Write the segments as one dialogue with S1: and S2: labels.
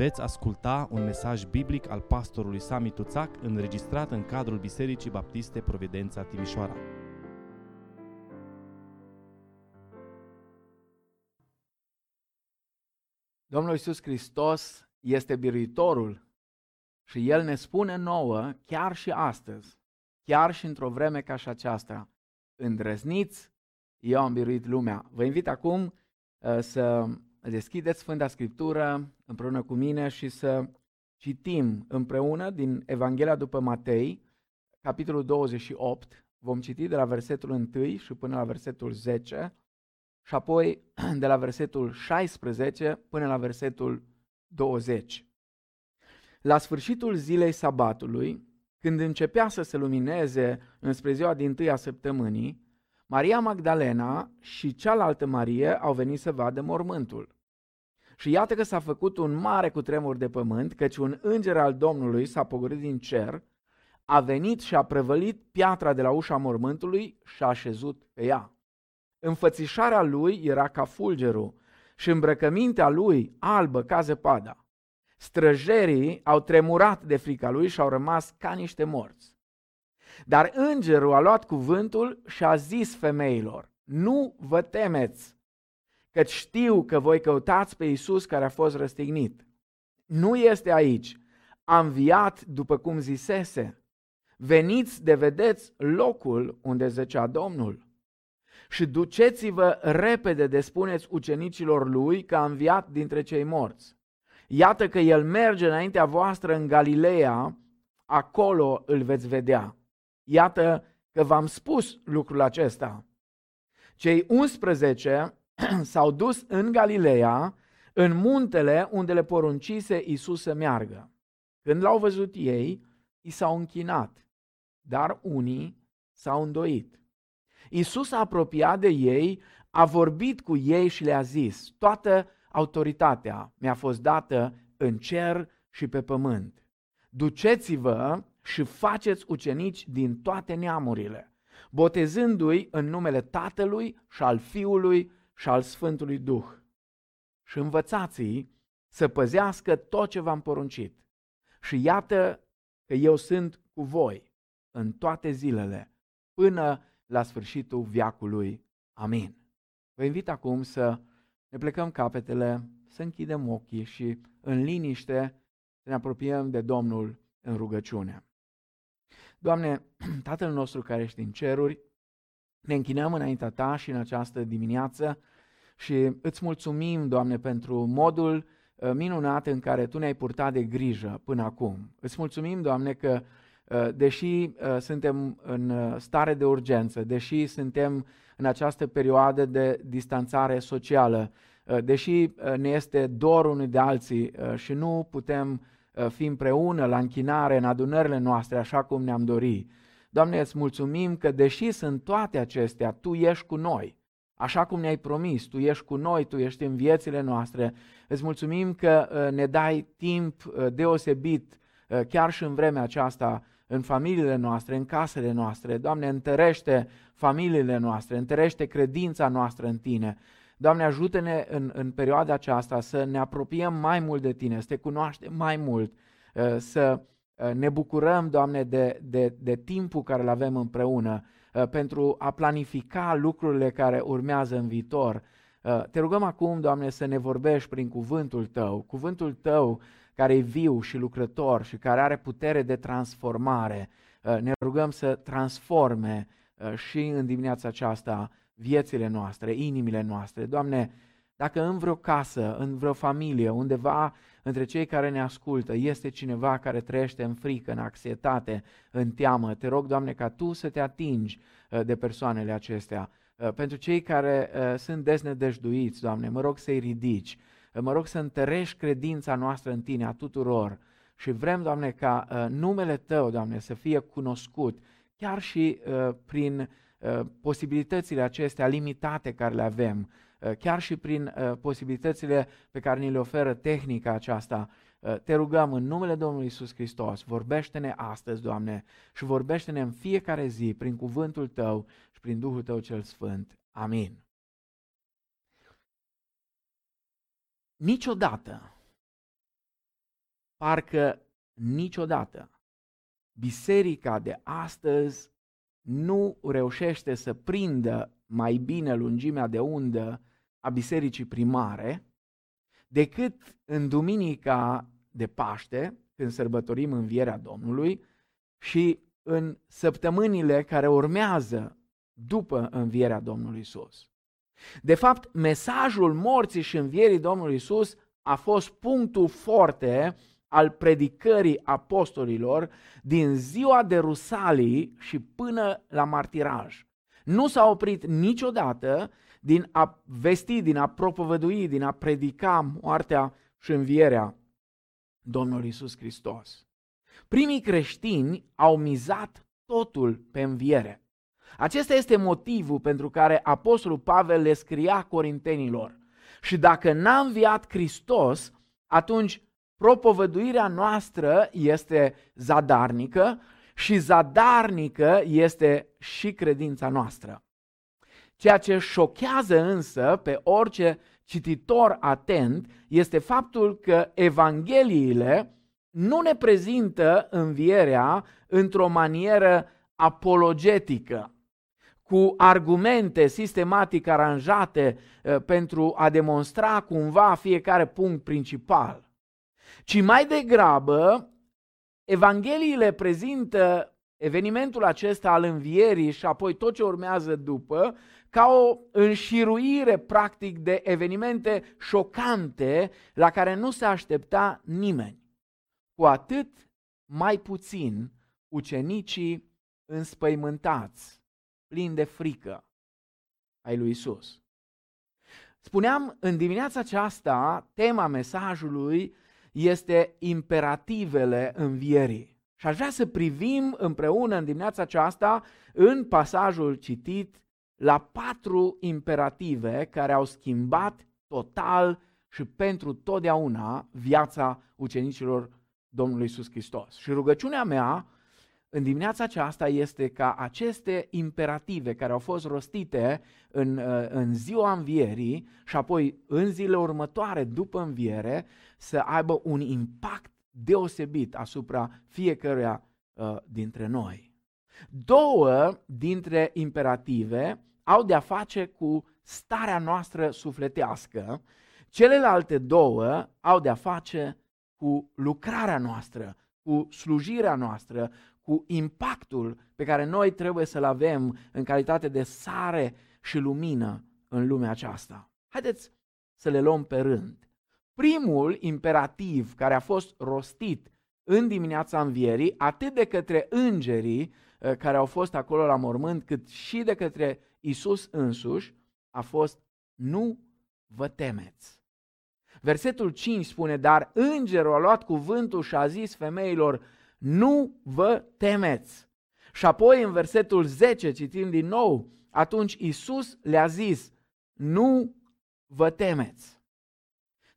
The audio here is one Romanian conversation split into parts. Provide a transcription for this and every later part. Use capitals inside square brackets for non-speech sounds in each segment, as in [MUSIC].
S1: Veți asculta un mesaj biblic al pastorului Sami Tuțac înregistrat în cadrul Bisericii Baptiste Providența Timișoara.
S2: Domnul Iisus Hristos este biruitorul și El ne spune nouă, chiar și astăzi, chiar și într-o vreme ca și aceasta, îndrăzniți, eu am biruit lumea. Vă invit acum uh, să deschideți Sfânta Scriptură împreună cu mine și să citim împreună din Evanghelia după Matei, capitolul 28. Vom citi de la versetul 1 și până la versetul 10 și apoi [CLEARS THROAT] de la versetul 16 până la versetul 20. La sfârșitul zilei sabatului, când începea să se lumineze înspre ziua din tâia săptămânii, Maria Magdalena și cealaltă Marie au venit să vadă mormântul. Și iată că s-a făcut un mare cutremur de pământ, căci un înger al Domnului s-a pogorât din cer, a venit și a prăvălit piatra de la ușa mormântului și a așezut pe ea. Înfățișarea lui era ca fulgerul și îmbrăcămintea lui albă ca zăpada. Străjerii au tremurat de frica lui și au rămas ca niște morți. Dar îngerul a luat cuvântul și a zis femeilor, nu vă temeți, căci știu că voi căutați pe Iisus care a fost răstignit. Nu este aici, a înviat după cum zisese. Veniți de vedeți locul unde zăcea Domnul. Și duceți-vă repede de spuneți ucenicilor lui că a înviat dintre cei morți. Iată că el merge înaintea voastră în Galileea, acolo îl veți vedea. Iată că v-am spus lucrul acesta. Cei 11 [CLEARS THROAT] s-au dus în Galileea, în muntele unde le poruncise Isus să meargă. Când l-au văzut ei, i s-au închinat, dar unii s-au îndoit. Isus s-a apropiat de ei, a vorbit cu ei și le-a zis, toată autoritatea mi-a fost dată în cer și pe pământ. Duceți-vă și faceți ucenici din toate neamurile, botezându-i în numele Tatălui și al Fiului și al Sfântului Duh. Și învățați-i să păzească tot ce v-am poruncit. Și iată că eu sunt cu voi în toate zilele, până la sfârșitul viacului. Amin. Vă invit acum să ne plecăm capetele, să închidem ochii și în liniște să ne apropiem de Domnul în rugăciune. Doamne, [CLEARS THROAT] Tatăl nostru care ești în ceruri, ne închinăm înaintea Ta și în această dimineață și îți mulțumim, Doamne, pentru modul uh, minunat în care Tu ne-ai purtat de grijă până acum. Îți mulțumim, Doamne, că uh, deși uh, suntem în stare de urgență, deși suntem în această perioadă de distanțare socială, deși ne este dor unii de alții și nu putem fi împreună la închinare în adunările noastre așa cum ne-am dorit. Doamne, îți mulțumim că deși sunt toate acestea, Tu ești cu noi așa cum ne-ai promis, Tu ești cu noi, Tu ești în viețile noastre. Îți mulțumim că uh, ne dai timp uh, deosebit, uh, chiar și în vremea aceasta, în familiile noastre, în casele noastre. Doamne, întărește familiile noastre, întărește credința noastră în Tine. Doamne, ajută-ne în, în perioada aceasta să ne apropiem mai mult de Tine, să Te cunoaștem mai mult, să ne bucurăm, Doamne, de, de, de timpul care îl avem împreună, Uh, pentru a planifica lucrurile care urmează în viitor. Uh, te rugăm acum, Doamne, să ne vorbești prin cuvântul Tău, cuvântul Tău care e viu și lucrător și care are putere de transformare. Uh, ne rugăm să transforme și în dimineața aceasta viețile noastre, inimile noastre. Doamne, dacă în vreo casă, în vreo familie, undeva între cei care ne ascultă este cineva care trăiește în frică, în anxietate, în teamă, te rog, Doamne, ca Tu să te atingi uh, de persoanele acestea. Uh, pentru cei care uh, sunt deznădăjduiți, Doamne, mă rog să-i ridici, mă rog să întărești credința noastră în Tine, a tuturor. Și vrem, Doamne, ca numele Tău, Doamne, să fie cunoscut, chiar și prin posibilitățile acestea limitate care le avem, Uh, chiar și prin uh, posibilitățile pe care ni le oferă tehnica aceasta, uh, te rugăm în numele Domnului Isus Hristos, vorbește-ne astăzi, Doamne, și vorbește-ne în fiecare zi prin cuvântul Tău și prin Duhul Tău cel Sfânt. Amin. Niciodată parcă niciodată biserica de astăzi nu reușește să prindă mai bine lungimea de undă a bisericii primare decât în duminica de Paște, când sărbătorim învierea Domnului, și în săptămânile care urmează după învierea Domnului Isus. De fapt, mesajul morții și învierii Domnului Isus a fost punctul forte al predicării apostolilor din ziua de Rusalii și până la martiraj. Nu s-a oprit niciodată din a vesti, din a propovădui, din a predica moartea și învierea Domnului Isus Hristos. Primii creștini au mizat totul pe înviere. Acesta este motivul pentru care Apostolul Pavel le scria corintenilor. Și dacă n-a înviat Hristos, atunci propovăduirea noastră este zadarnică și zadarnică este și credința noastră. Ceea ce șochează însă pe orice cititor atent este faptul că evangheliile nu ne prezintă învierea într-o manieră apologetică, cu argumente sistematic aranjate uh, pentru a demonstra cumva fiecare punct principal, ci mai degrabă Evangheliile prezintă evenimentul acesta al învierii și apoi tot ce urmează după ca o înșiruire practic de evenimente șocante la care nu se aștepta nimeni. Cu atât mai puțin ucenicii înspăimântați, plini de frică ai lui Isus. Spuneam în dimineața aceasta, tema mesajului este imperativele învierii. Și aș vrea să privim împreună în dimineața aceasta, în pasajul citit, la patru imperative care au schimbat total și pentru totdeauna viața ucenicilor Domnului Iisus Hristos. Și rugăciunea mea în dimineața aceasta este ca aceste imperative care au fost rostite în, uh, în ziua învierii și apoi în zilele următoare după înviere să aibă un impact deosebit asupra fiecăruia uh, dintre noi. Două dintre imperative au de-a face cu starea noastră sufletească, celelalte două au de-a face cu lucrarea noastră, cu slujirea noastră, cu impactul pe care noi trebuie să-l avem în calitate de sare și lumină în lumea aceasta. Haideți să le luăm pe rând. Primul imperativ care a fost rostit în dimineața învierii, atât de către îngerii uh, care au fost acolo la mormânt, cât și de către Isus însuși, a fost nu vă temeți. Versetul 5 spune, dar îngerul a luat cuvântul și a zis femeilor, nu vă temeți. Și apoi în versetul 10 citim din nou, atunci Isus le-a zis, nu vă temeți.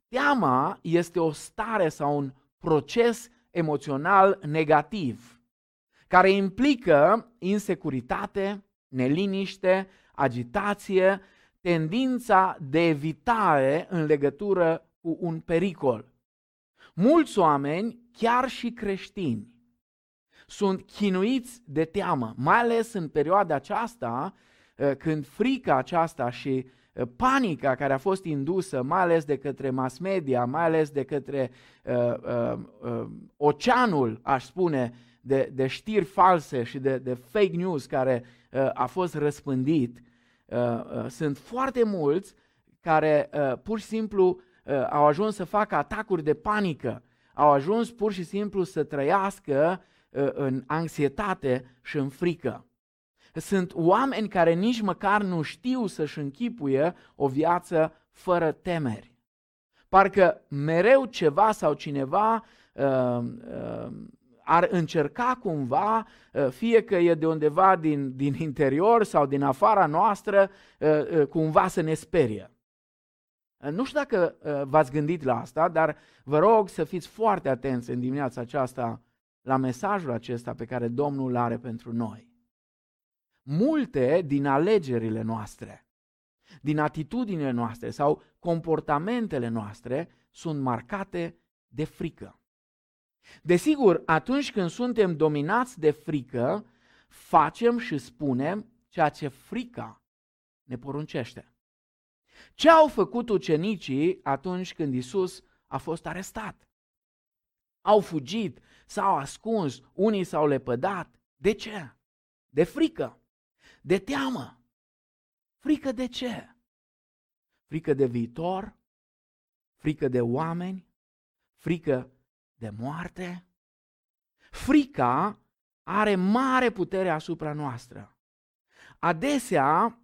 S2: Teama este o stare sau un proces emoțional negativ care implică insecuritate, neliniște, agitație, tendința de evitare în legătură cu un pericol. Mulți oameni, chiar și creștini, sunt chinuiți de teamă, mai ales în perioada aceasta, uh, când frica aceasta și uh, panica care a fost indusă, mai ales de către mass media, mai ales de către uh, uh, uh, oceanul, aș spune, de, de știri false și de, de fake news care uh, a fost răspândit, uh, uh, sunt foarte mulți care uh, pur și simplu uh, au ajuns să facă atacuri de panică, au ajuns pur și simplu să trăiască Uh, în anxietate și în frică. Sunt oameni care nici măcar nu știu să-și închipuie o viață fără temeri. Parcă mereu ceva sau cineva uh, uh, ar încerca cumva, uh, fie că e de undeva din, din interior sau din afara noastră, uh, uh, cumva să ne sperie. Nu știu dacă v-ați gândit la asta, dar vă rog să fiți foarte atenți în dimineața aceasta la mesajul acesta pe care Domnul îl are pentru noi. Multe din alegerile noastre, din atitudinile noastre sau comportamentele noastre sunt marcate de frică. Desigur, atunci când suntem dominați de frică, facem și spunem ceea ce frica ne poruncește. Ce au făcut ucenicii atunci când Isus a fost arestat? Au fugit, s-au ascuns, unii s-au lepădat. De ce? De frică, de teamă. Frică de ce? Frică de viitor, frică de oameni, frică de moarte. Frica are mare putere asupra noastră. Adesea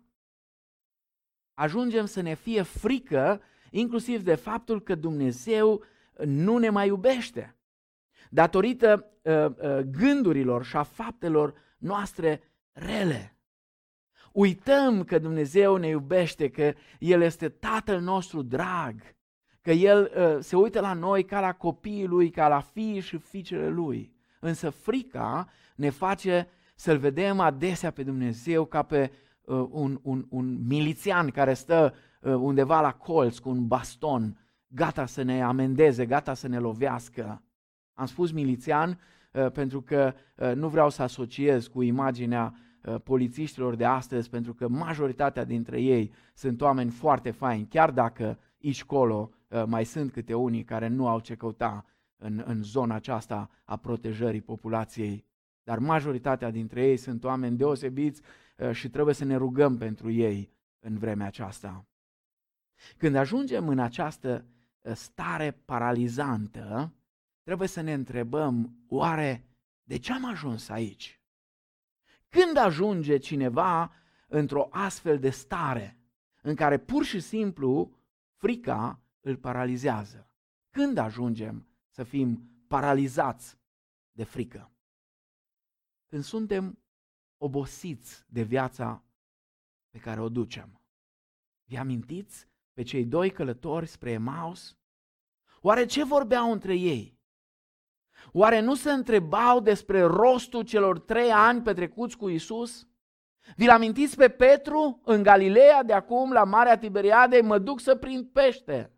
S2: ajungem să ne fie frică inclusiv de faptul că Dumnezeu nu ne mai iubește. Datorită uh, uh, gândurilor și a faptelor noastre rele. Uităm că Dumnezeu ne iubește, că El este Tatăl nostru drag, că El uh, se uită la noi ca la copiii Lui, ca la fii și fiicele Lui. Însă frica ne face să-L vedem adesea pe Dumnezeu ca pe uh, un, un, un milițian care stă uh, undeva la colț cu un baston, gata să ne amendeze, gata să ne lovească. Am spus milițian uh, pentru că uh, nu vreau să asociez cu imaginea uh, polițiștilor de astăzi, pentru că majoritatea dintre ei sunt oameni foarte faini, chiar dacă aici colo uh, mai sunt câte unii care nu au ce căuta în, în zona aceasta a protejării populației. Dar majoritatea dintre ei sunt oameni deosebiți uh, și trebuie să ne rugăm pentru ei în vremea aceasta. Când ajungem în această uh, stare paralizantă, trebuie să ne întrebăm, oare de ce am ajuns aici? Când ajunge cineva într-o astfel de stare în care pur și simplu frica îl paralizează? Când ajungem să fim paralizați de frică? Când suntem obosiți de viața pe care o ducem. Vi amintiți pe cei doi călători spre Emaus? Oare ce vorbeau între ei? Oare nu se întrebau despre rostul celor trei ani petrecuți cu Isus? Vi-l amintiți pe Petru în Galileea de acum la Marea Tiberiadei? Mă duc să prind pește.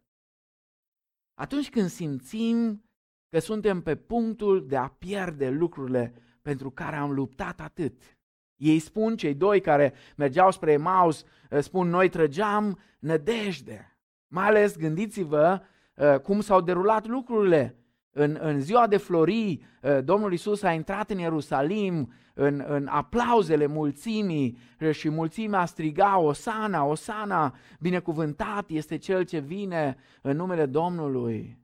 S2: Atunci când simțim că suntem pe punctul de a pierde lucrurile pentru care am luptat atât. Ei spun, cei doi care mergeau spre Emaus, spun, noi trăgeam nădejde. Mai ales gândiți-vă uh, cum s-au derulat lucrurile în, în ziua de florii, uh, Domnul Isus a intrat în Ierusalim în, în aplauzele mulțimii uh, și mulțimea striga Osana, Osana, binecuvântat este cel ce vine în numele Domnului.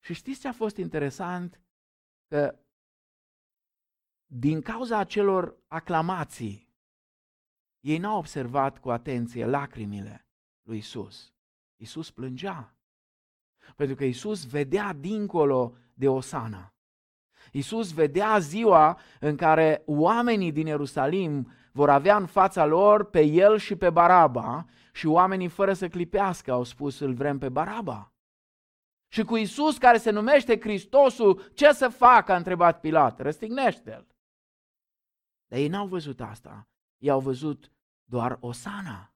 S2: Și știți ce a fost interesant? Că din cauza acelor aclamații, ei n-au observat cu atenție lacrimile lui Isus. Isus plângea. Pentru că Isus vedea dincolo de Osana. Isus vedea ziua în care oamenii din Ierusalim vor avea în fața lor pe el și pe Baraba și oamenii fără să clipească au spus îl vrem pe Baraba. Și cu Isus care se numește Hristosul, ce să facă? a întrebat Pilat. Răstignește-l. Dar ei n-au văzut asta. Ei au văzut doar Osana.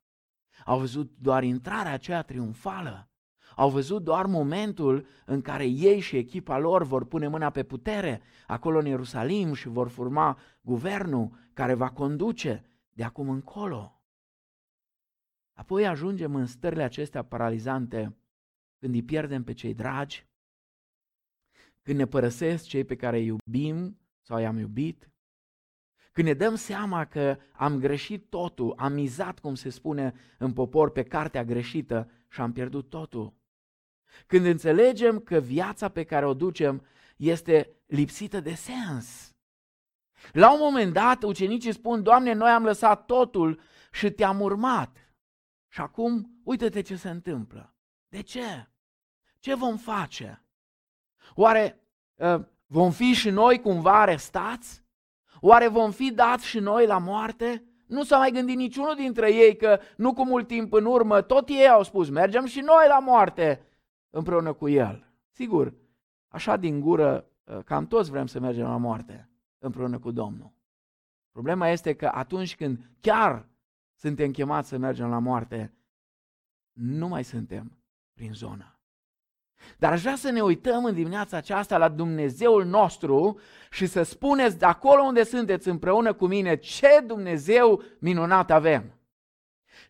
S2: Au văzut doar intrarea aceea triumfală. Au văzut doar momentul în care ei și echipa lor vor pune mâna pe putere acolo în Ierusalim și vor forma guvernul care va conduce de acum încolo. Apoi ajungem în stările acestea paralizante când îi pierdem pe cei dragi, când ne părăsesc cei pe care îi iubim sau i-am iubit, când ne dăm seama că am greșit totul, am mizat, cum se spune în popor, pe cartea greșită și am pierdut totul. Când înțelegem că viața pe care o ducem este lipsită de sens. La un moment dat, ucenicii spun, Doamne, noi am lăsat totul și te-am urmat. Și acum, uite-te ce se întâmplă. De ce? Ce vom face? Oare uh, vom fi și noi cumva arestați? Oare vom fi dați și noi la moarte? Nu s-a mai gândit niciunul dintre ei că nu cu mult timp în urmă, tot ei au spus, mergem și noi la moarte împreună cu El. Sigur, așa din gură, ă, cam toți vrem să mergem la moarte împreună cu Domnul. Problema este că atunci când chiar suntem chemați să mergem la moarte, nu mai suntem prin zonă. Dar aș vrea să ne uităm în dimineața aceasta la Dumnezeul nostru și să spuneți de acolo unde sunteți împreună cu mine ce Dumnezeu minunat avem.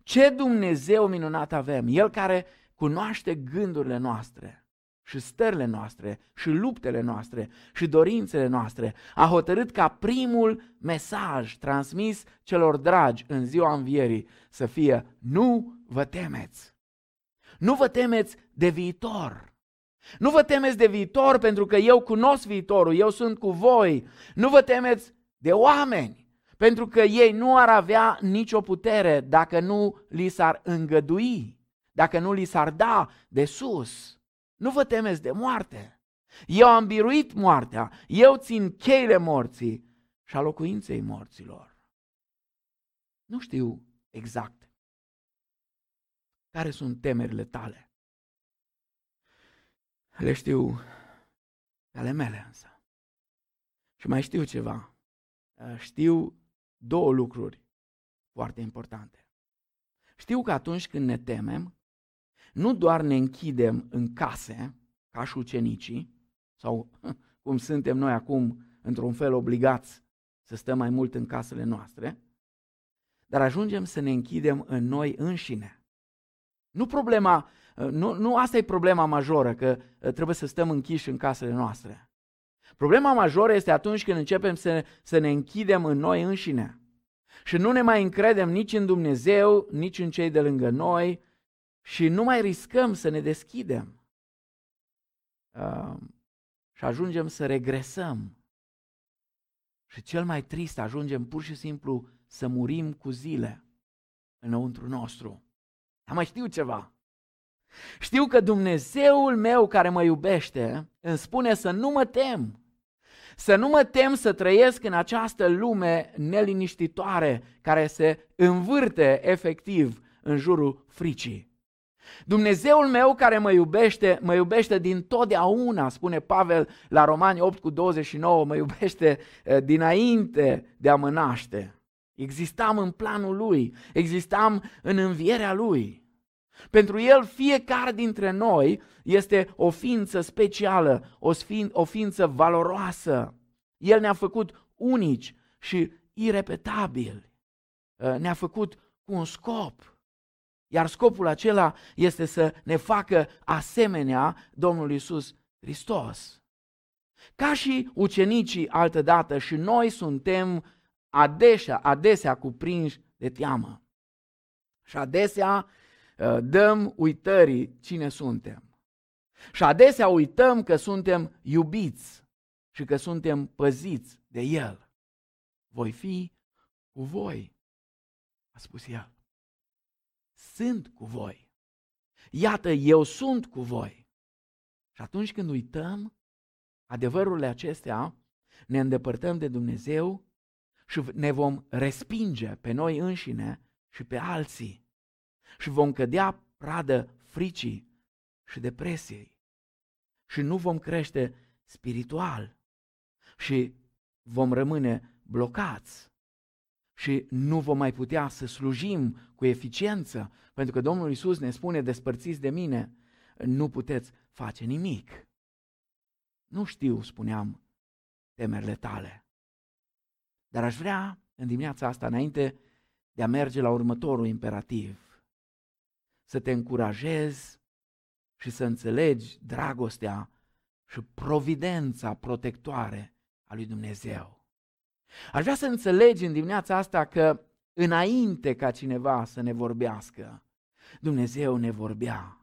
S2: Ce Dumnezeu minunat avem. El care cunoaște gândurile noastre și stările noastre și luptele noastre și dorințele noastre. A hotărât ca primul mesaj transmis celor dragi în ziua învierii să fie nu vă temeți. Nu vă temeți de viitor. Nu vă temeți de viitor pentru că eu cunosc viitorul, eu sunt cu voi. Nu vă temeți de oameni pentru că ei nu ar avea nicio putere dacă nu li s-ar îngădui, dacă nu li s-ar da de sus. Nu vă temeți de moarte. Eu am biruit moartea, eu țin cheile morții și a locuinței morților. Nu știu exact care sunt temerile tale. Le știu ale mele însă. Și mai știu ceva. Știu două lucruri foarte importante. Știu că atunci când ne temem, nu doar ne închidem în case, ca și ucenicii, sau cum suntem noi acum, într-un fel obligați să stăm mai mult în casele noastre, dar ajungem să ne închidem în noi înșine. Nu problema Uh, nu, nu asta e problema majoră, că uh, trebuie să stăm închiși în casele noastre. Problema majoră este atunci când începem să, să ne închidem în noi înșine și nu ne mai încredem nici în Dumnezeu, nici în cei de lângă noi și nu mai riscăm să ne deschidem. Uh, și ajungem să regresăm. Și cel mai trist, ajungem pur și simplu să murim cu zile înăuntru nostru. Am mai știu ceva. Știu că Dumnezeul meu care mă iubește îmi spune să nu mă tem. Să nu mă tem să trăiesc în această lume neliniștitoare care se învârte efectiv în jurul fricii. Dumnezeul meu care mă iubește, mă iubește din totdeauna, spune Pavel la Romani 8 cu 29, mă iubește eh, dinainte de a mă naște. Existam în planul lui, existam în învierea lui. Pentru el fiecare dintre noi este o ființă specială, o, sfin, o ființă valoroasă. El ne-a făcut unici și irepetabili. Uh, ne-a făcut cu un scop. Iar scopul acela este să ne facă asemenea Domnului Isus Hristos. Ca și ucenicii altădată și noi suntem adesea, adesea cuprinși de teamă. Și adesea Uh, dăm uitării cine suntem. Și adesea uităm că suntem iubiți și că suntem păziți de El. Voi fi cu voi, a spus El. Sunt cu voi. Iată, eu sunt cu voi. Și atunci când uităm adevărurile acestea, ne îndepărtăm de Dumnezeu și ne vom respinge pe noi înșine și pe alții și vom cădea pradă fricii și depresiei și nu vom crește spiritual și vom rămâne blocați și nu vom mai putea să slujim cu eficiență, pentru că Domnul Isus ne spune, despărțiți de mine, nu puteți face nimic. Nu știu, spuneam, temerile tale. Dar aș vrea, în dimineața asta, înainte de a merge la următorul imperativ, să te încurajezi și să înțelegi dragostea și providența protectoare a lui Dumnezeu. Aș vrea să înțelegi în dimineața asta că înainte ca cineva să ne vorbească, Dumnezeu ne vorbea.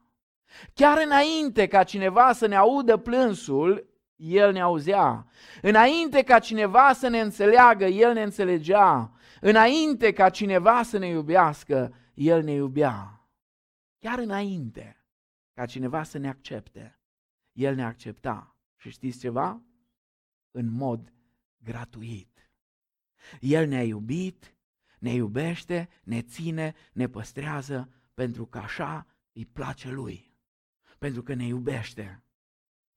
S2: Chiar înainte ca cineva să ne audă plânsul, El ne auzea. Înainte ca cineva să ne înțeleagă, El ne înțelegea. Înainte ca cineva să ne iubească, El ne iubea. Chiar înainte ca cineva să ne accepte, El ne accepta. Și știți ceva? În mod gratuit. El ne-a iubit, ne iubește, ne ține, ne păstrează, pentru că așa îi place Lui. Pentru că ne iubește.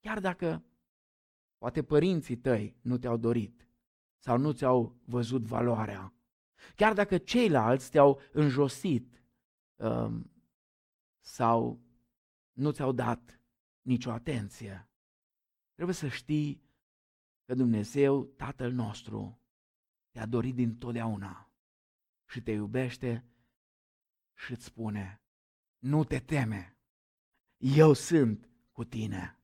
S2: Chiar dacă poate părinții tăi nu te-au dorit sau nu ți-au văzut valoarea, chiar dacă ceilalți te-au înjosit, um, sau nu ți-au dat nicio atenție. Trebuie să știi că Dumnezeu, Tatăl nostru, te-a dorit din totdeauna și te iubește și îți spune, nu te teme, eu sunt cu tine.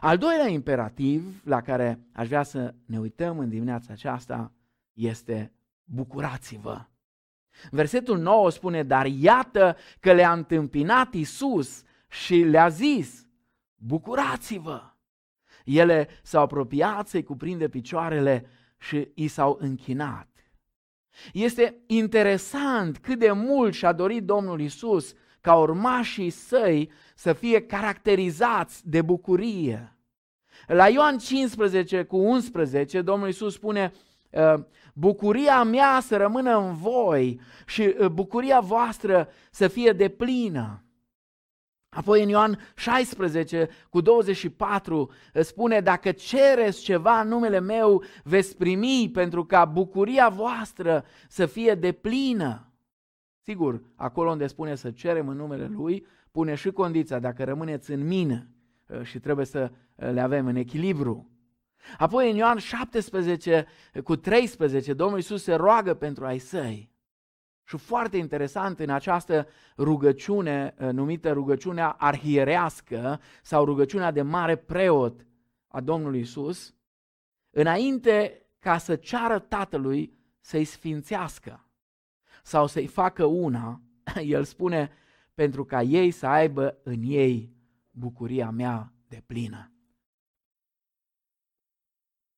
S2: Al doilea imperativ la care aș vrea să ne uităm în dimineața aceasta este bucurați-vă. Versetul 9 spune, dar iată că le-a întâmpinat Isus și le-a zis, bucurați-vă! Ele s-au apropiat să-i cuprinde picioarele și i s-au închinat. Este interesant cât de mult și-a dorit Domnul Isus ca urmașii săi să fie caracterizați de bucurie. La Ioan 15 cu 11, Domnul Isus spune, ă, bucuria mea să rămână în voi și ă, bucuria voastră să fie deplină. Apoi în Ioan 16 cu 24 spune, dacă cereți ceva în numele meu, veți primi pentru ca bucuria voastră să fie deplină. Sigur, acolo unde spune să cerem în numele Lui, pune și condiția, dacă rămâneți în mine ă, și trebuie să ă, le avem în echilibru. Apoi în Ioan 17 cu 13, Domnul Iisus se roagă pentru ai săi. Și foarte interesant în această rugăciune ă, numită rugăciunea arhierească sau rugăciunea de mare preot a Domnului Isus, înainte ca să ceară Tatălui să-i sfințească sau să-i facă una, [CLEARS THROAT] el spune, pentru ca ei să aibă în ei bucuria mea de plină.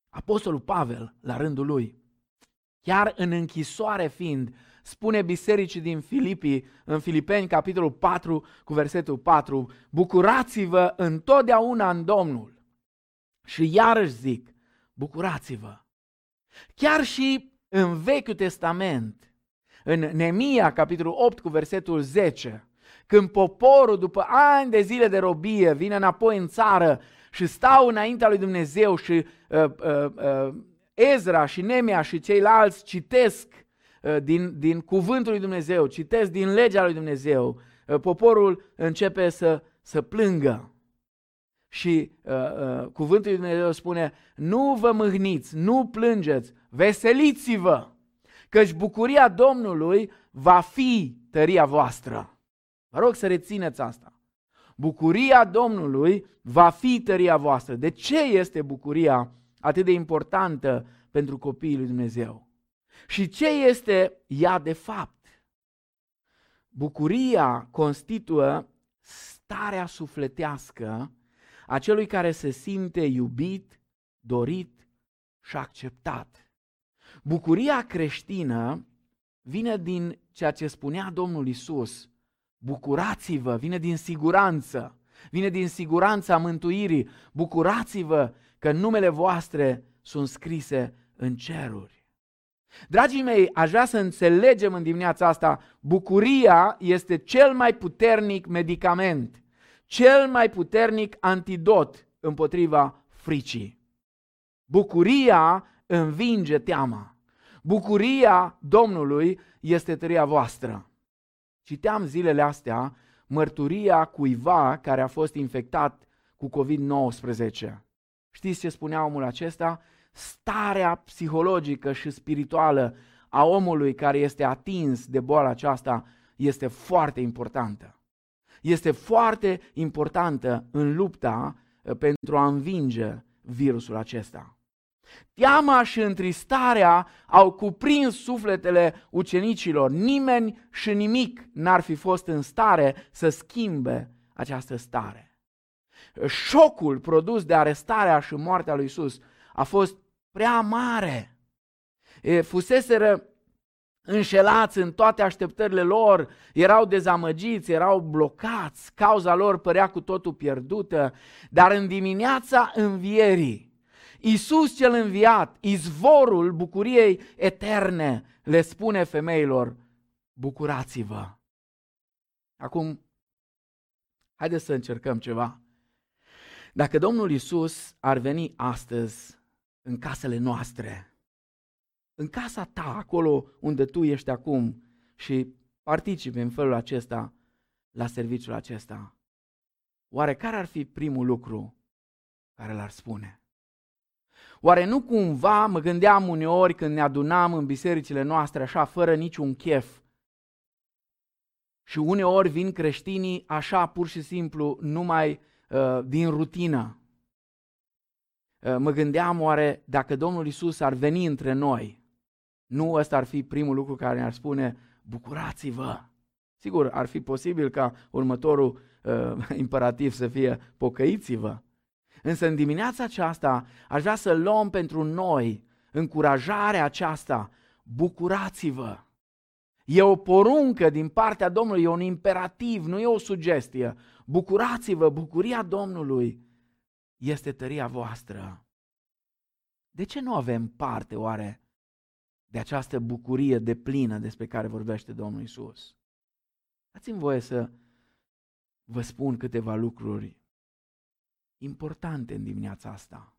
S2: Apostolul Pavel, la rândul lui, chiar în închisoare fiind, spune bisericii din Filipii, în Filipeni, capitolul 4, cu versetul 4, bucurați-vă întotdeauna în Domnul. Și iarăși zic, bucurați-vă. Chiar și în Vechiul Testament, în Nemia, capitolul 8, cu versetul 10, când poporul, după ani de zile de robie, vine înapoi în țară și stau înaintea lui Dumnezeu și uh, uh, uh, Ezra și Nemia și ceilalți citesc uh, din, din cuvântul lui Dumnezeu, citesc din legea lui Dumnezeu, uh, poporul începe să, să plângă. Și uh, uh, cuvântul lui Dumnezeu spune, nu vă mâhniți, nu plângeți, veseliți-vă! căci bucuria Domnului va fi tăria voastră. Vă rog să rețineți asta. Bucuria Domnului va fi tăria voastră. De ce este bucuria atât de importantă pentru copiii lui Dumnezeu? Și ce este ea de fapt? Bucuria constituă starea sufletească a celui care se simte iubit, dorit și acceptat. Bucuria creștină vine din ceea ce spunea Domnul Isus. Bucurați-vă, vine din siguranță, vine din siguranța mântuirii. Bucurați-vă că numele voastre sunt scrise în ceruri. Dragii mei, aș vrea să înțelegem în dimineața asta, bucuria este cel mai puternic medicament, cel mai puternic antidot împotriva fricii. Bucuria învinge teama. Bucuria Domnului este tăria voastră. Citeam zilele astea mărturia cuiva care a fost infectat cu COVID-19. Știți ce spunea omul acesta? Starea psihologică și spirituală a omului care este atins de boala aceasta este foarte importantă. Este foarte importantă în lupta uh, pentru a învinge virusul acesta. Teama și întristarea au cuprins sufletele ucenicilor. Nimeni și nimic n-ar fi fost în stare să schimbe această stare. Șocul produs de arestarea și moartea lui Isus a fost prea mare. Fuseseră înșelați în toate așteptările lor, erau dezamăgiți, erau blocați, cauza lor părea cu totul pierdută, dar în dimineața învierii, Iisus cel înviat, izvorul bucuriei eterne, le spune femeilor, bucurați-vă. Acum, haideți să încercăm ceva. Dacă Domnul Iisus ar veni astăzi în casele noastre, în casa ta, acolo unde tu ești acum și participi în felul acesta la serviciul acesta, oare care ar fi primul lucru care l-ar spune? Oare nu cumva mă gândeam uneori când ne adunam în bisericile noastre așa fără niciun chef și uneori vin creștinii așa pur și simplu numai uh, din rutină. Uh, mă gândeam oare dacă Domnul Isus ar veni între noi, nu ăsta ar fi primul lucru care ne-ar spune bucurați-vă. Sigur, ar fi posibil ca următorul uh, [LAUGHS] imperativ să fie pocăiți-vă. Însă în dimineața aceasta aș vrea să luăm pentru noi încurajarea aceasta, bucurați-vă. E o poruncă din partea Domnului, e un imperativ, nu e o sugestie. Bucurați-vă, bucuria Domnului este tăria voastră. De ce nu avem parte, oare, de această bucurie de plină despre care vorbește Domnul Isus? Dați-mi voie să vă spun câteva lucruri importante în dimineața asta,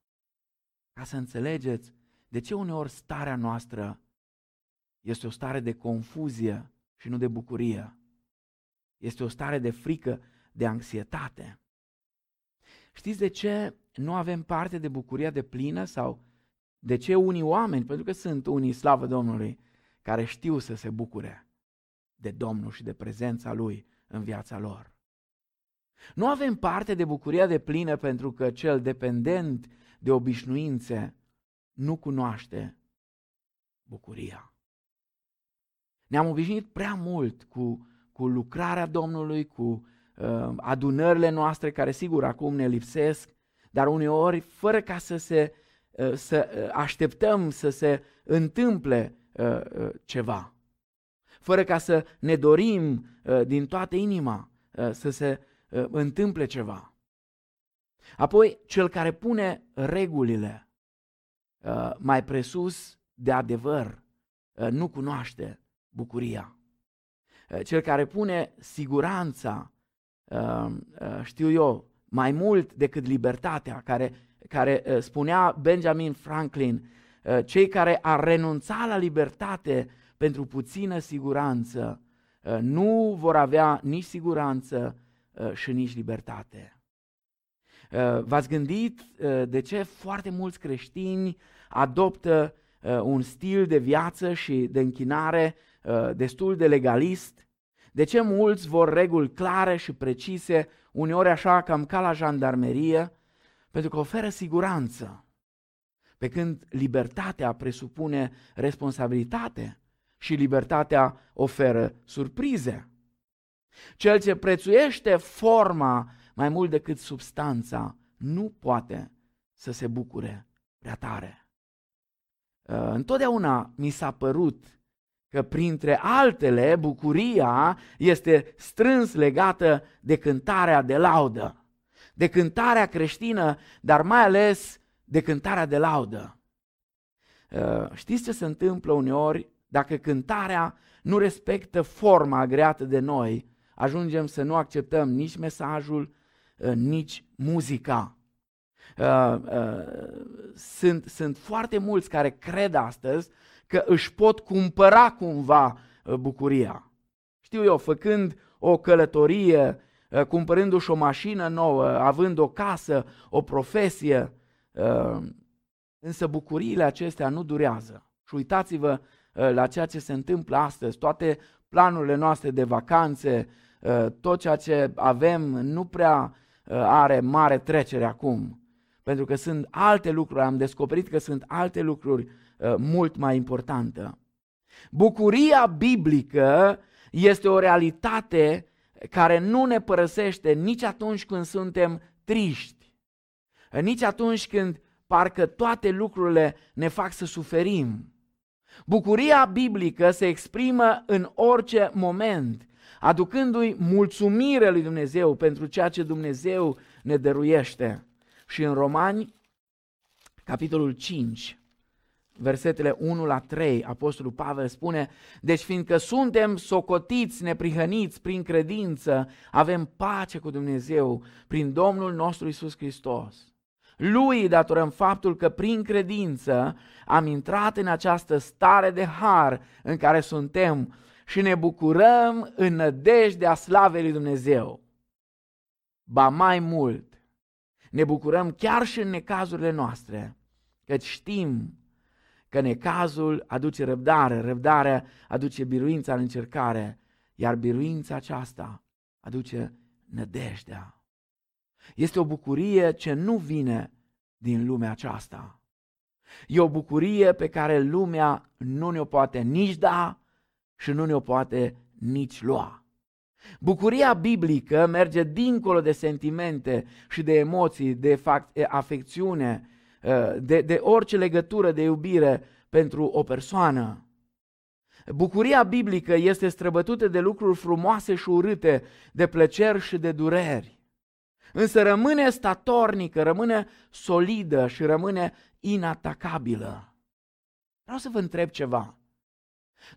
S2: ca să înțelegeți de ce uneori starea noastră este o stare de confuzie și nu de bucurie. Este o stare de frică, de anxietate. Știți de ce nu avem parte de bucuria de plină sau de ce unii oameni, pentru că sunt unii, slavă Domnului, care știu să se bucure de Domnul și de prezența Lui în viața lor. Nu avem parte de bucuria de plină pentru că cel dependent de obișnuințe nu cunoaște bucuria. Ne-am obișnuit prea mult cu, cu lucrarea Domnului, cu uh, adunările noastre, care sigur acum ne lipsesc, dar uneori, fără ca să se uh, să uh, așteptăm să se întâmple uh, uh, ceva, fără ca să ne dorim uh, din toată inima uh, să se uh, întâmple ceva. Apoi, cel care pune regulile uh, mai presus de adevăr uh, nu cunoaște bucuria. Eh, cel care pune siguranța, eh, eh, știu eu, mai mult decât libertatea, care, care spunea Benjamin Franklin, cei care ar renunța la libertate pentru puțină siguranță, nu vor avea nici siguranță și nici libertate. V-ați gândit de ce foarte mulți creștini adoptă un stil de viață și de închinare Uh, destul de legalist? De ce mulți vor reguli clare și precise, uneori așa cam ca la jandarmerie? Pentru că oferă siguranță. Pe când libertatea presupune responsabilitate și libertatea oferă surprize. Cel ce prețuiește forma mai mult decât substanța nu poate să se bucure prea tare. Uh, întotdeauna mi s-a părut că printre altele bucuria este strâns legată de cântarea de laudă, de cântarea creștină, dar mai ales de cântarea de laudă. Uh, știți ce se întâmplă uneori dacă cântarea nu respectă forma agreată de noi, ajungem să nu acceptăm nici mesajul, uh, nici muzica. Uh, sunt, sunt foarte mulți care cred astăzi că își pot cumpăra cumva uh, bucuria. Știu eu, făcând o călătorie, uh, cumpărându-și o mașină nouă, având o casă, o profesie, uh, însă bucuriile acestea nu durează. Și uitați-vă la ceea ce se întâmplă astăzi, toate planurile noastre de vacanțe, tot ceea ce avem nu prea are mare trecere acum. Pentru că sunt alte lucruri, am descoperit că sunt alte lucruri Uh, mult mai importantă. Bucuria biblică este o realitate care nu ne părăsește nici atunci când suntem triști, nici atunci când parcă toate lucrurile ne fac să suferim. Bucuria biblică se exprimă în orice moment, aducându-i mulțumire lui Dumnezeu pentru ceea ce Dumnezeu ne dăruiește. Și în Romani, capitolul 5, versetele 1 la 3, Apostolul Pavel spune, deci fiindcă suntem socotiți, neprihăniți prin credință, avem pace cu Dumnezeu prin Domnul nostru Isus Hristos. Lui datorăm faptul că prin credință am intrat în această stare de har în care suntem și ne bucurăm în nădejdea slavei lui Dumnezeu. ba mai mult, ne bucurăm chiar și în necazurile noastre, căci știm că necazul aduce răbdare, răbdarea aduce biruința în încercare, iar biruința aceasta aduce nădejdea. Este o bucurie ce nu vine din lumea aceasta. E o bucurie pe care lumea nu ne-o poate nici da și nu ne-o poate nici lua. Bucuria biblică merge dincolo de sentimente și de emoții, de afecțiune, ă, de, de orice legătură de iubire pentru o persoană. Bucuria biblică este străbătută de lucruri frumoase și urâte, de plăceri și de dureri. Însă rămâne statornică, rămâne solidă și rămâne inatacabilă. Vreau să vă întreb ceva.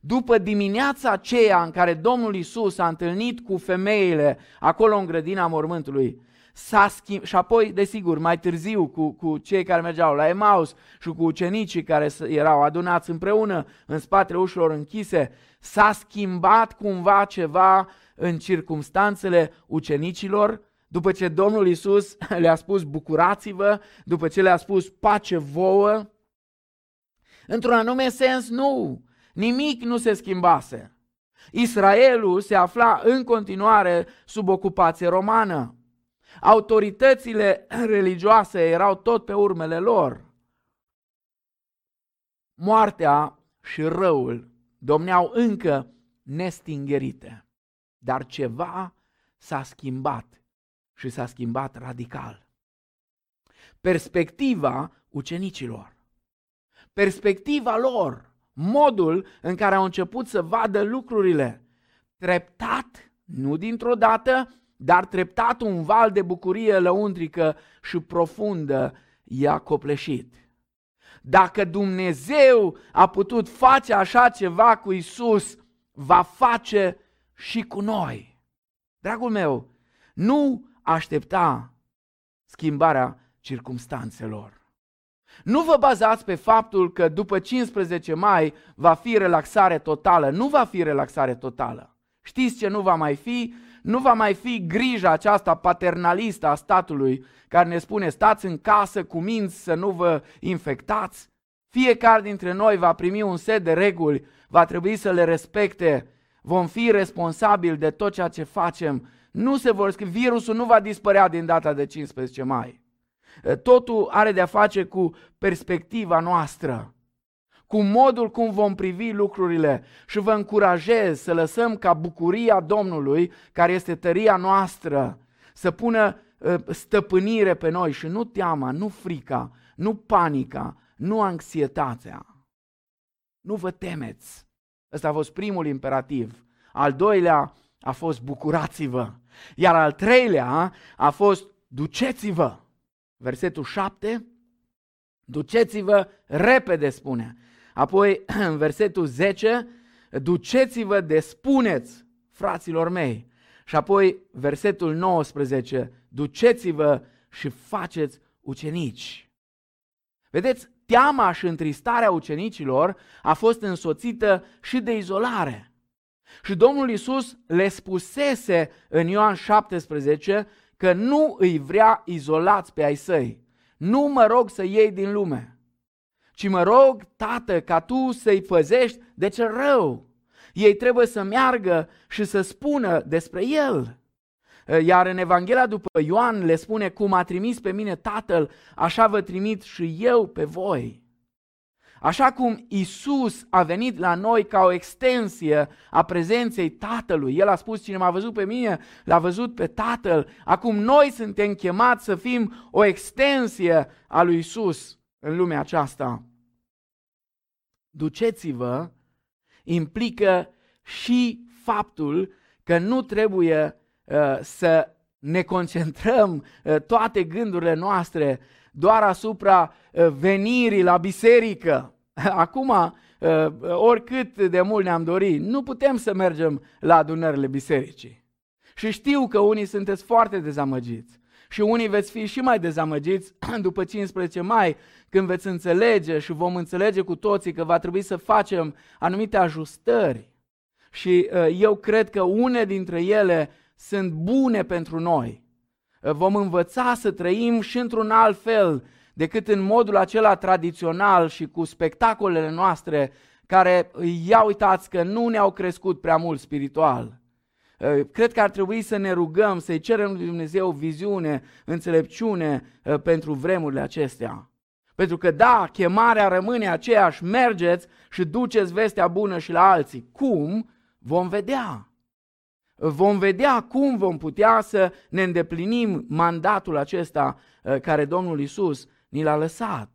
S2: După dimineața aceea în care Domnul Isus a întâlnit cu femeile acolo în grădina mormântului, s-a schimb... și apoi, desigur, mai târziu cu, cu cei care mergeau la Emaus și cu ucenicii care erau adunați împreună în spatele ușilor închise, s-a schimbat cumva ceva în circumstanțele ucenicilor, după ce Domnul Isus [LAUGHS] le-a spus bucurați-vă, după ce le-a spus pace vouă, într-un anume sens nu, nimic nu se schimbase. Israelul se afla în continuare sub ocupație romană. Autoritățile religioase erau tot pe urmele lor. Moartea și răul domneau încă nestingerite, dar ceva s-a schimbat și s-a schimbat radical. Perspectiva ucenicilor, perspectiva lor, modul în care au început să vadă lucrurile, treptat, nu dintr-o dată, dar treptat un val de bucurie lăuntrică și profundă i-a copleșit. Dacă Dumnezeu a putut face așa ceva cu Isus, va face și cu noi. Dragul meu, nu aștepta schimbarea circumstanțelor. Nu vă bazați pe faptul că după 15 mai va fi relaxare totală. Nu va fi relaxare totală. Știți ce nu va mai fi? Nu va mai fi grija aceasta paternalistă a statului care ne spune stați în casă cu minți să nu vă infectați. Fiecare dintre noi va primi un set de reguli, va trebui să le respecte, vom fi responsabili de tot ceea ce facem. Nu se vor scrie, virusul nu va dispărea din data de 15 mai. Totul are de-a face cu perspectiva noastră cu modul cum vom privi lucrurile și vă încurajez să lăsăm ca bucuria Domnului, care este tăria noastră, să pună ă, stăpânire pe noi și nu teama, nu frica, nu panica, nu anxietatea. Nu vă temeți. Ăsta a fost primul imperativ. Al doilea a fost bucurați-vă. Iar al treilea a fost duceți-vă. Versetul 7. Duceți-vă repede, spune. Apoi, [CLEARS THROAT] în versetul 10, duceți-vă de spuneți, fraților mei. Și apoi, versetul 19, duceți-vă și faceți ucenici. Vedeți, teama și întristarea ucenicilor a fost însoțită și de izolare. Și Domnul Isus le spusese în Ioan 17 că nu îi vrea izolați pe ai săi. Nu mă rog să iei din lume, ci mă rog, tată, ca tu să-i păzești de ce rău. Ei trebuie să meargă și să spună despre el. Iar în Evanghelia după Ioan le spune, cum a trimis pe mine tatăl, așa vă trimit și eu pe voi. Așa cum Isus a venit la noi ca o extensie a prezenței Tatălui, El a spus, cine m-a văzut pe mine, l-a văzut pe Tatăl. Acum noi suntem chemați să fim o extensie a lui Isus în lumea aceasta. Duceți-vă implică și faptul că nu trebuie uh, să ne concentrăm uh, toate gândurile noastre doar asupra uh, venirii la biserică. [LAUGHS] Acum, uh, oricât de mult ne-am dorit, nu putem să mergem la adunările bisericii. Și știu că unii sunteți foarte dezamăgiți și unii veți fi și mai dezamăgiți [CLEARS THROAT] după 15 mai, când veți înțelege și vom înțelege cu toții că va trebui să facem anumite ajustări. Și uh, eu cred că une dintre ele sunt bune pentru noi. vom învăța să trăim și într-un alt fel decât în modul acela tradițional și cu spectacolele noastre care, ia uitați că nu ne-au crescut prea mult spiritual. Cred că ar trebui să ne rugăm, să-i cerem lui Dumnezeu viziune, înțelepciune pentru vremurile acestea. Pentru că da, chemarea rămâne aceeași, mergeți și duceți vestea bună și la alții. Cum? Vom vedea. Vom vedea cum vom putea să ne îndeplinim mandatul acesta uh, care Domnul Isus ni l-a lăsat.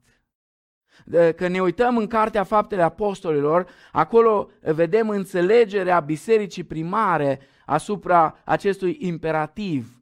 S2: Că ne uităm în Cartea Faptele Apostolilor, acolo vedem înțelegerea bisericii primare asupra acestui imperativ.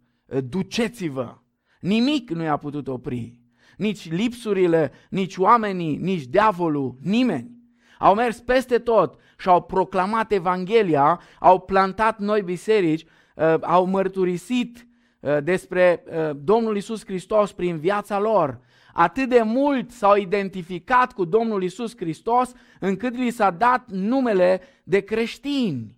S2: Duceți-vă! Nimic nu i-a putut opri nici lipsurile, nici oamenii, nici diavolul, nimeni. Au mers peste tot și au proclamat Evanghelia, au plantat noi biserici, uh, au mărturisit uh, despre uh, Domnul Isus Hristos prin viața lor. Atât de mult s-au identificat cu Domnul Isus Hristos încât li s-a dat numele de creștini.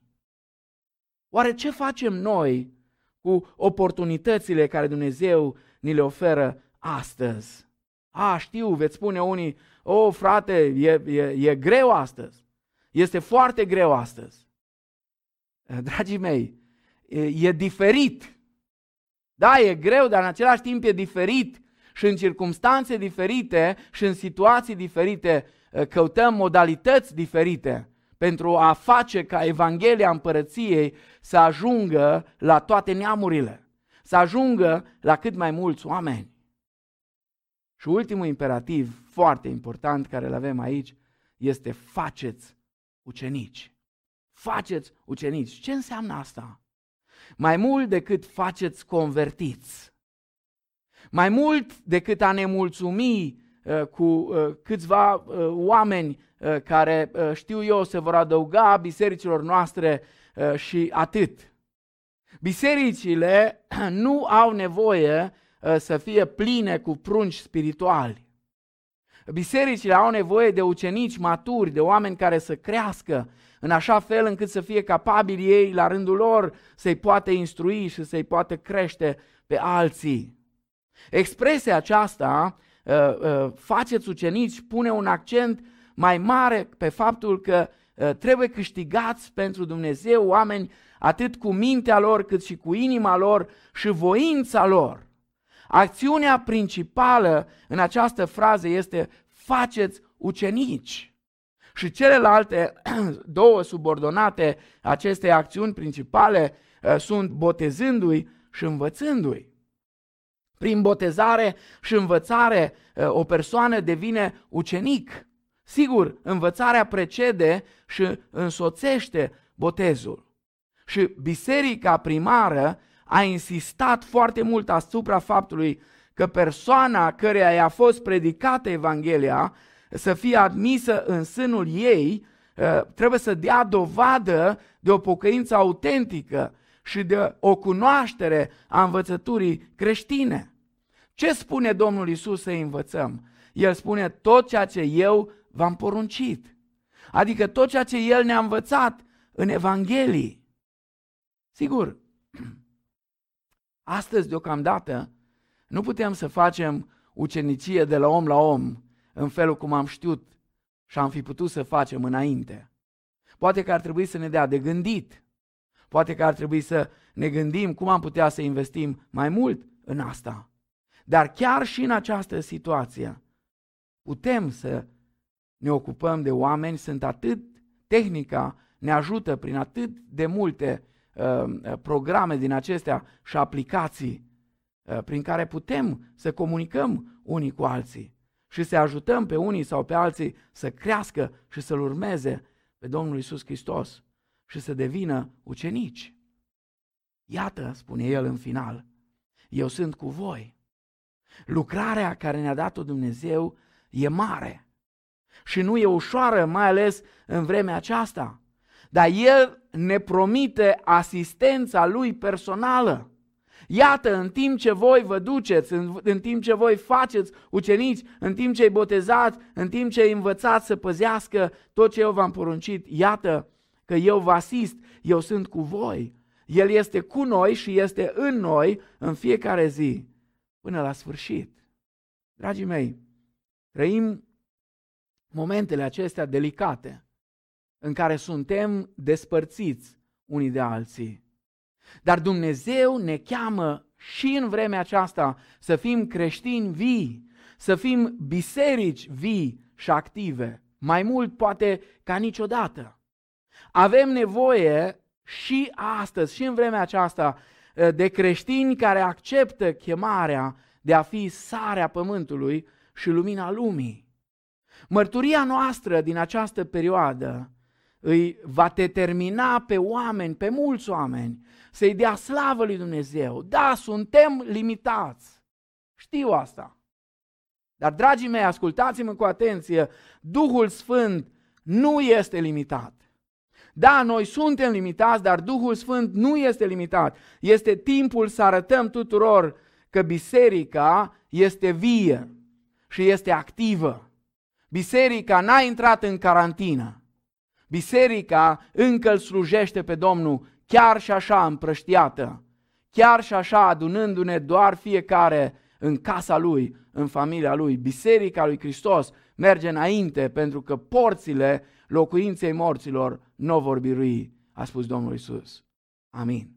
S2: Oare ce facem noi cu oportunitățile care Dumnezeu ni le oferă astăzi? A, știu, veți spune unii, o, frate, e, e, e greu astăzi. Este foarte greu astăzi. Dragii mei, e, e diferit. Da, e greu, dar în același timp e diferit și în circunstanțe diferite și în situații diferite căutăm modalități diferite pentru a face ca Evanghelia Împărăției să ajungă la toate neamurile, să ajungă la cât mai mulți oameni. Și ultimul imperativ foarte important care îl avem aici este faceți ucenici. Faceți ucenici. Ce înseamnă asta? Mai mult decât faceți convertiți. Mai mult decât a ne mulțumi uh, cu uh, câțiva uh, oameni uh, care, uh, știu eu, se vor adăuga bisericilor noastre uh, și atât. Bisericile [CLEARS THROAT] nu au nevoie Ă, să fie pline cu prunci spirituali. Bisericile au nevoie de ucenici maturi, de oameni care să crească în așa fel încât să fie capabili ei la rândul lor să-i poată instrui și să-i poată crește pe alții. Expresia aceasta, ă, ă, faceți ucenici, pune un accent mai mare pe faptul că trebuie câștigați pentru Dumnezeu oameni atât cu mintea lor cât și cu inima lor și voința lor. Acțiunea principală în această frază este faceți ucenici. Și celelalte [CLEARS THROAT] două subordonate acestei acțiuni principale uh, sunt botezându-i și învățându-i. Prin botezare și învățare uh, o persoană devine ucenic. Sigur, învățarea precede și însoțește botezul. Și biserica primară a insistat foarte mult asupra faptului că persoana căreia i-a fost predicată Evanghelia să fie admisă în sânul ei, ă, trebuie să dea dovadă de o pocăință autentică și de o cunoaștere a învățăturii creștine. Ce spune Domnul Isus să învățăm? El spune tot ceea ce eu v-am poruncit. Adică tot ceea ce El ne-a învățat în Evanghelii. Sigur, [CLEARS THROAT] Astăzi, deocamdată, nu putem să facem ucenicie de la om la om în felul cum am știut și am fi putut să facem înainte. Poate că ar trebui să ne dea de gândit. Poate că ar trebui să ne gândim cum am putea să investim mai mult în asta. Dar chiar și în această situație putem să ne ocupăm de oameni, sunt atât, tehnica ne ajută prin atât de multe Uh, programe din acestea și aplicații uh, prin care putem să comunicăm unii cu alții și să ajutăm pe unii sau pe alții să crească și să-L urmeze pe Domnul Isus Hristos și să devină ucenici. Iată, spune el în final, eu sunt cu voi. Lucrarea care ne-a dat-o Dumnezeu e mare și nu e ușoară, mai ales în vremea aceasta. Dar El ne promite asistența Lui personală. Iată, în timp ce voi vă duceți, în, în timp ce voi faceți ucenici, în timp ce îi botezați, în timp ce îi învățați să păzească tot ce eu v-am poruncit, iată că eu vă asist, eu sunt cu voi. El este cu noi și este în noi în fiecare zi până la sfârșit. Dragii mei, trăim momentele acestea delicate în care suntem despărțiți unii de alții. Dar Dumnezeu ne cheamă și în vremea aceasta să fim creștini vii, să fim biserici vii și active, mai mult poate ca niciodată. Avem nevoie și astăzi, și în vremea aceasta, de creștini care acceptă chemarea de a fi sarea pământului și lumina lumii. Mărturia noastră din această perioadă îi va determina pe oameni, pe mulți oameni, să-i dea slavă lui Dumnezeu. Da, suntem limitați. Știu asta. Dar, dragii mei, ascultați-mă cu atenție, Duhul Sfânt nu este limitat. Da, noi suntem limitați, dar Duhul Sfânt nu este limitat. Este timpul să arătăm tuturor că biserica este vie și este activă. Biserica n-a intrat în carantină. Biserica încă îl slujește pe Domnul chiar și așa împrăștiată, chiar și așa adunându-ne doar fiecare în casa lui, în familia lui. Biserica lui Hristos merge înainte pentru că porțile locuinței morților nu vor birui, a spus Domnul Isus. Amin.